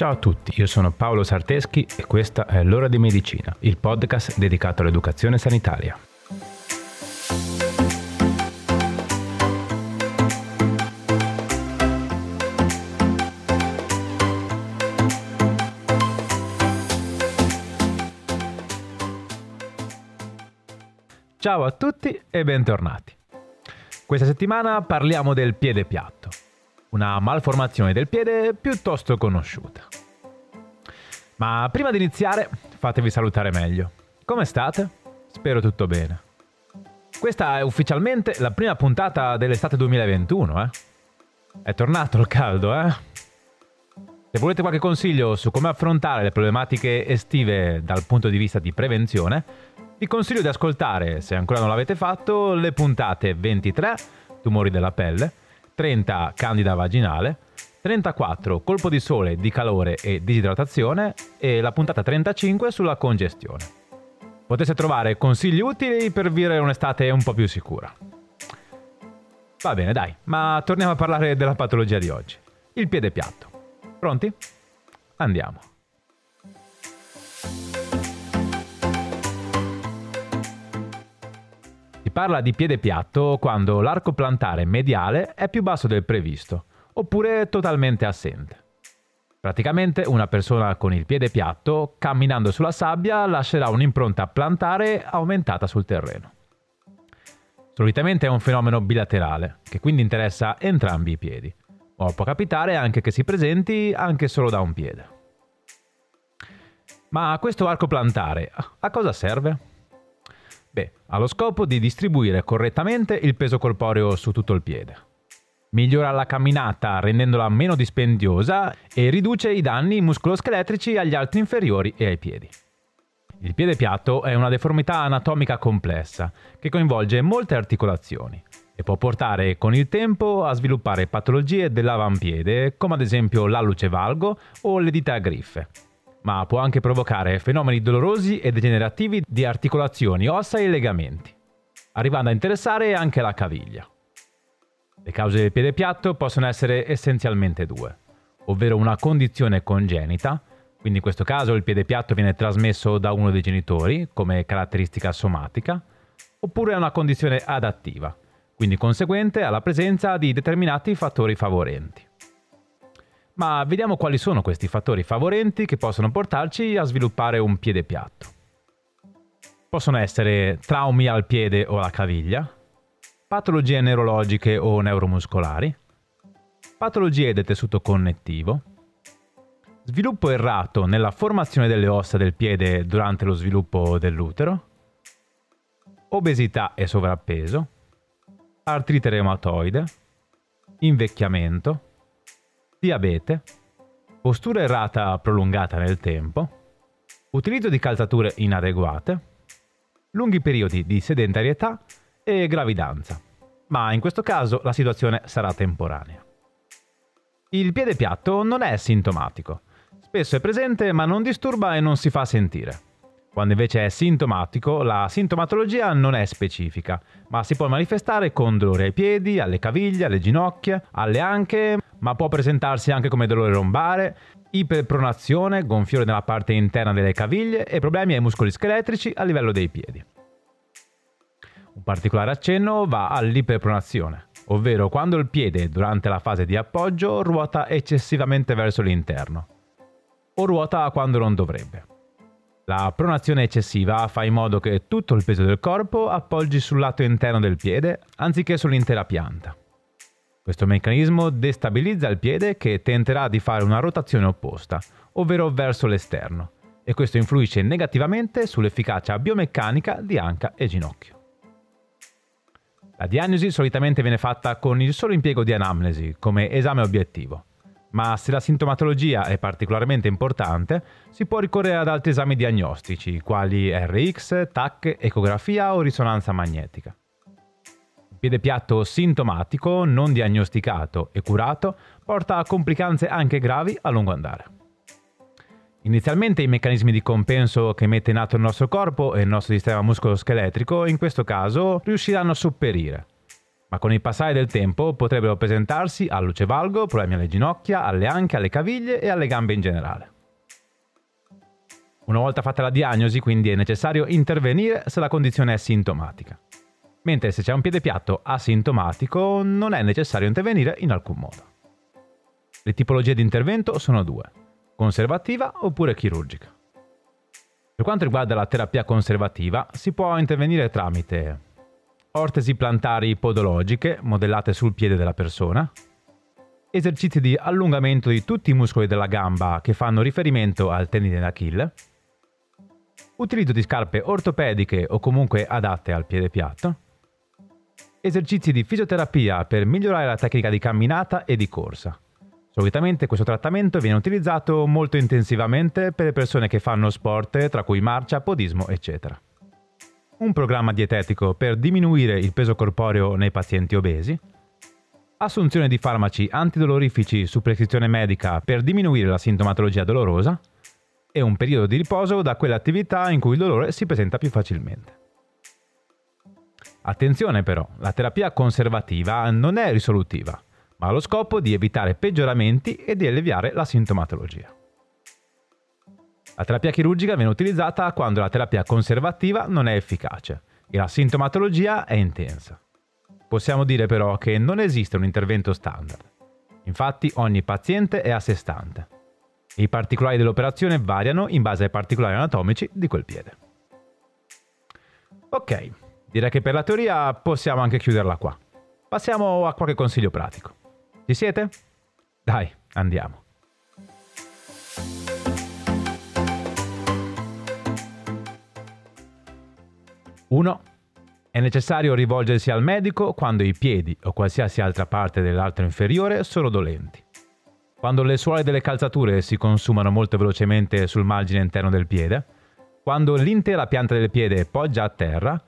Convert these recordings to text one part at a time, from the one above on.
Ciao a tutti, io sono Paolo Sarteschi e questa è L'ora di medicina, il podcast dedicato all'educazione sanitaria. Ciao a tutti e bentornati. Questa settimana parliamo del piede piatto, una malformazione del piede piuttosto conosciuta. Ma prima di iniziare, fatevi salutare meglio. Come state? Spero tutto bene. Questa è ufficialmente la prima puntata dell'estate 2021, eh? È tornato il caldo, eh? Se volete qualche consiglio su come affrontare le problematiche estive dal punto di vista di prevenzione, vi consiglio di ascoltare, se ancora non l'avete fatto, le puntate 23, tumori della pelle, 30, candida vaginale, 34, colpo di sole, di calore e disidratazione e la puntata 35 sulla congestione. Potete trovare consigli utili per vivere un'estate un po' più sicura. Va bene, dai, ma torniamo a parlare della patologia di oggi. Il piede piatto. Pronti? Andiamo. Si parla di piede piatto quando l'arco plantare mediale è più basso del previsto, oppure totalmente assente. Praticamente una persona con il piede piatto, camminando sulla sabbia, lascerà un'impronta plantare aumentata sul terreno. Solitamente è un fenomeno bilaterale, che quindi interessa entrambi i piedi, ma può capitare anche che si presenti anche solo da un piede. Ma questo arco plantare a cosa serve? Beh, ha lo scopo di distribuire correttamente il peso corporeo su tutto il piede. Migliora la camminata rendendola meno dispendiosa e riduce i danni muscoloscheletrici agli arti inferiori e ai piedi. Il piede piatto è una deformità anatomica complessa che coinvolge molte articolazioni e può portare con il tempo a sviluppare patologie dell'avampiede come ad esempio l'alluce valgo o le dita a griffe ma può anche provocare fenomeni dolorosi e degenerativi di articolazioni, ossa e legamenti, arrivando a interessare anche la caviglia. Le cause del piede piatto possono essere essenzialmente due, ovvero una condizione congenita, quindi in questo caso il piede piatto viene trasmesso da uno dei genitori come caratteristica somatica, oppure una condizione adattiva, quindi conseguente alla presenza di determinati fattori favorenti. Ma vediamo quali sono questi fattori favorenti che possono portarci a sviluppare un piede piatto. Possono essere traumi al piede o alla caviglia, patologie neurologiche o neuromuscolari, patologie del tessuto connettivo, sviluppo errato nella formazione delle ossa del piede durante lo sviluppo dell'utero, obesità e sovrappeso, artrite reumatoide, invecchiamento, diabete, postura errata prolungata nel tempo, utilizzo di calzature inadeguate, lunghi periodi di sedentarietà e gravidanza, ma in questo caso la situazione sarà temporanea. Il piede piatto non è sintomatico, spesso è presente ma non disturba e non si fa sentire. Quando invece è sintomatico, la sintomatologia non è specifica, ma si può manifestare con dolore ai piedi, alle caviglie, alle ginocchia, alle anche, ma può presentarsi anche come dolore lombare, iperpronazione, gonfiore nella parte interna delle caviglie e problemi ai muscoli scheletrici a livello dei piedi. Un particolare accenno va all'iperpronazione, ovvero quando il piede durante la fase di appoggio ruota eccessivamente verso l'interno, o ruota quando non dovrebbe. La pronazione eccessiva fa in modo che tutto il peso del corpo appoggi sul lato interno del piede anziché sull'intera pianta. Questo meccanismo destabilizza il piede che tenterà di fare una rotazione opposta, ovvero verso l'esterno, e questo influisce negativamente sull'efficacia biomeccanica di anca e ginocchio. La diagnosi solitamente viene fatta con il solo impiego di anamnesi come esame obiettivo ma se la sintomatologia è particolarmente importante, si può ricorrere ad altri esami diagnostici, quali RX, TAC, ecografia o risonanza magnetica. Piede piatto sintomatico, non diagnosticato e curato, porta a complicanze anche gravi a lungo andare. Inizialmente i meccanismi di compenso che mette in atto il nostro corpo e il nostro sistema muscoloscheletrico in questo caso riusciranno a sopperire, ma con il passare del tempo potrebbero presentarsi a luce valgo problemi alle ginocchia, alle anche, alle caviglie e alle gambe in generale. Una volta fatta la diagnosi, quindi è necessario intervenire se la condizione è sintomatica. Mentre se c'è un piede piatto asintomatico non è necessario intervenire in alcun modo. Le tipologie di intervento sono due, conservativa oppure chirurgica. Per quanto riguarda la terapia conservativa, si può intervenire tramite ortesi plantari podologiche modellate sul piede della persona, esercizi di allungamento di tutti i muscoli della gamba che fanno riferimento al tendine d'Achille, utilizzo di scarpe ortopediche o comunque adatte al piede piatto, esercizi di fisioterapia per migliorare la tecnica di camminata e di corsa. Solitamente questo trattamento viene utilizzato molto intensivamente per le persone che fanno sport, tra cui marcia, podismo, eccetera un programma dietetico per diminuire il peso corporeo nei pazienti obesi, assunzione di farmaci antidolorifici su prescrizione medica per diminuire la sintomatologia dolorosa e un periodo di riposo da quelle attività in cui il dolore si presenta più facilmente. Attenzione però, la terapia conservativa non è risolutiva, ma ha lo scopo di evitare peggioramenti e di alleviare la sintomatologia. La terapia chirurgica viene utilizzata quando la terapia conservativa non è efficace e la sintomatologia è intensa. Possiamo dire però che non esiste un intervento standard. Infatti ogni paziente è a sé stante. I particolari dell'operazione variano in base ai particolari anatomici di quel piede. Ok, direi che per la teoria possiamo anche chiuderla qua. Passiamo a qualche consiglio pratico. Ci siete? Dai, andiamo. 1. È necessario rivolgersi al medico quando i piedi o qualsiasi altra parte dell'altro inferiore sono dolenti. Quando le suole delle calzature si consumano molto velocemente sul margine interno del piede, quando l'intera pianta del piede poggia a terra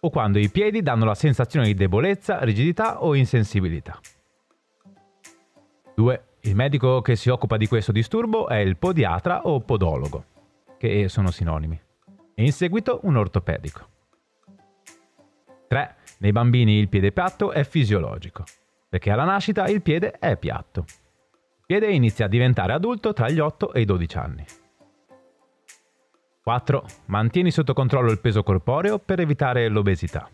o quando i piedi danno la sensazione di debolezza, rigidità o insensibilità. 2. Il medico che si occupa di questo disturbo è il podiatra o podologo, che sono sinonimi e in seguito un ortopedico. 3. Nei bambini il piede piatto è fisiologico, perché alla nascita il piede è piatto. Il piede inizia a diventare adulto tra gli 8 e i 12 anni. 4. Mantieni sotto controllo il peso corporeo per evitare l'obesità.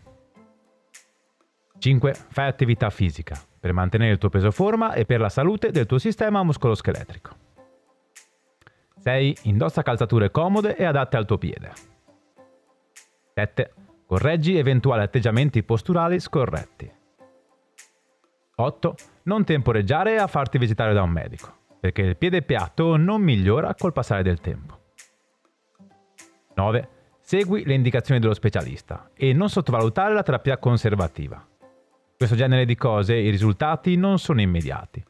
5. Fai attività fisica per mantenere il tuo peso forma e per la salute del tuo sistema muscoloscheletrico. 6. Indossa calzature comode e adatte al tuo piede. 7. Correggi eventuali atteggiamenti posturali scorretti. 8. Non temporeggiare a farti visitare da un medico, perché il piede piatto non migliora col passare del tempo. 9. Segui le indicazioni dello specialista e non sottovalutare la terapia conservativa. Questo genere di cose i risultati non sono immediati,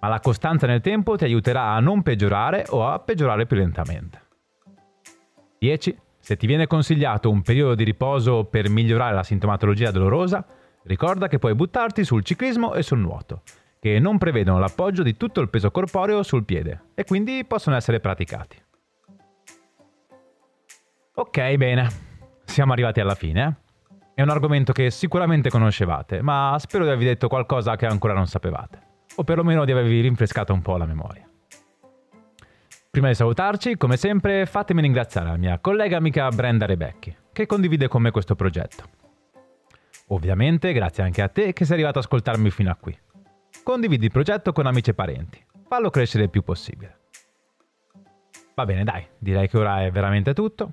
ma la costanza nel tempo ti aiuterà a non peggiorare o a peggiorare più lentamente. 10. Se ti viene consigliato un periodo di riposo per migliorare la sintomatologia dolorosa, ricorda che puoi buttarti sul ciclismo e sul nuoto, che non prevedono l'appoggio di tutto il peso corporeo sul piede e quindi possono essere praticati. Ok, bene, siamo arrivati alla fine. È un argomento che sicuramente conoscevate, ma spero di avervi detto qualcosa che ancora non sapevate, o perlomeno di avervi rinfrescato un po' la memoria. Prima di salutarci, come sempre, fatemi ringraziare la mia collega amica Brenda Rebecchi, che condivide con me questo progetto. Ovviamente grazie anche a te che sei arrivato ad ascoltarmi fino a qui. Condividi il progetto con amici e parenti, fallo crescere il più possibile. Va bene dai, direi che ora è veramente tutto.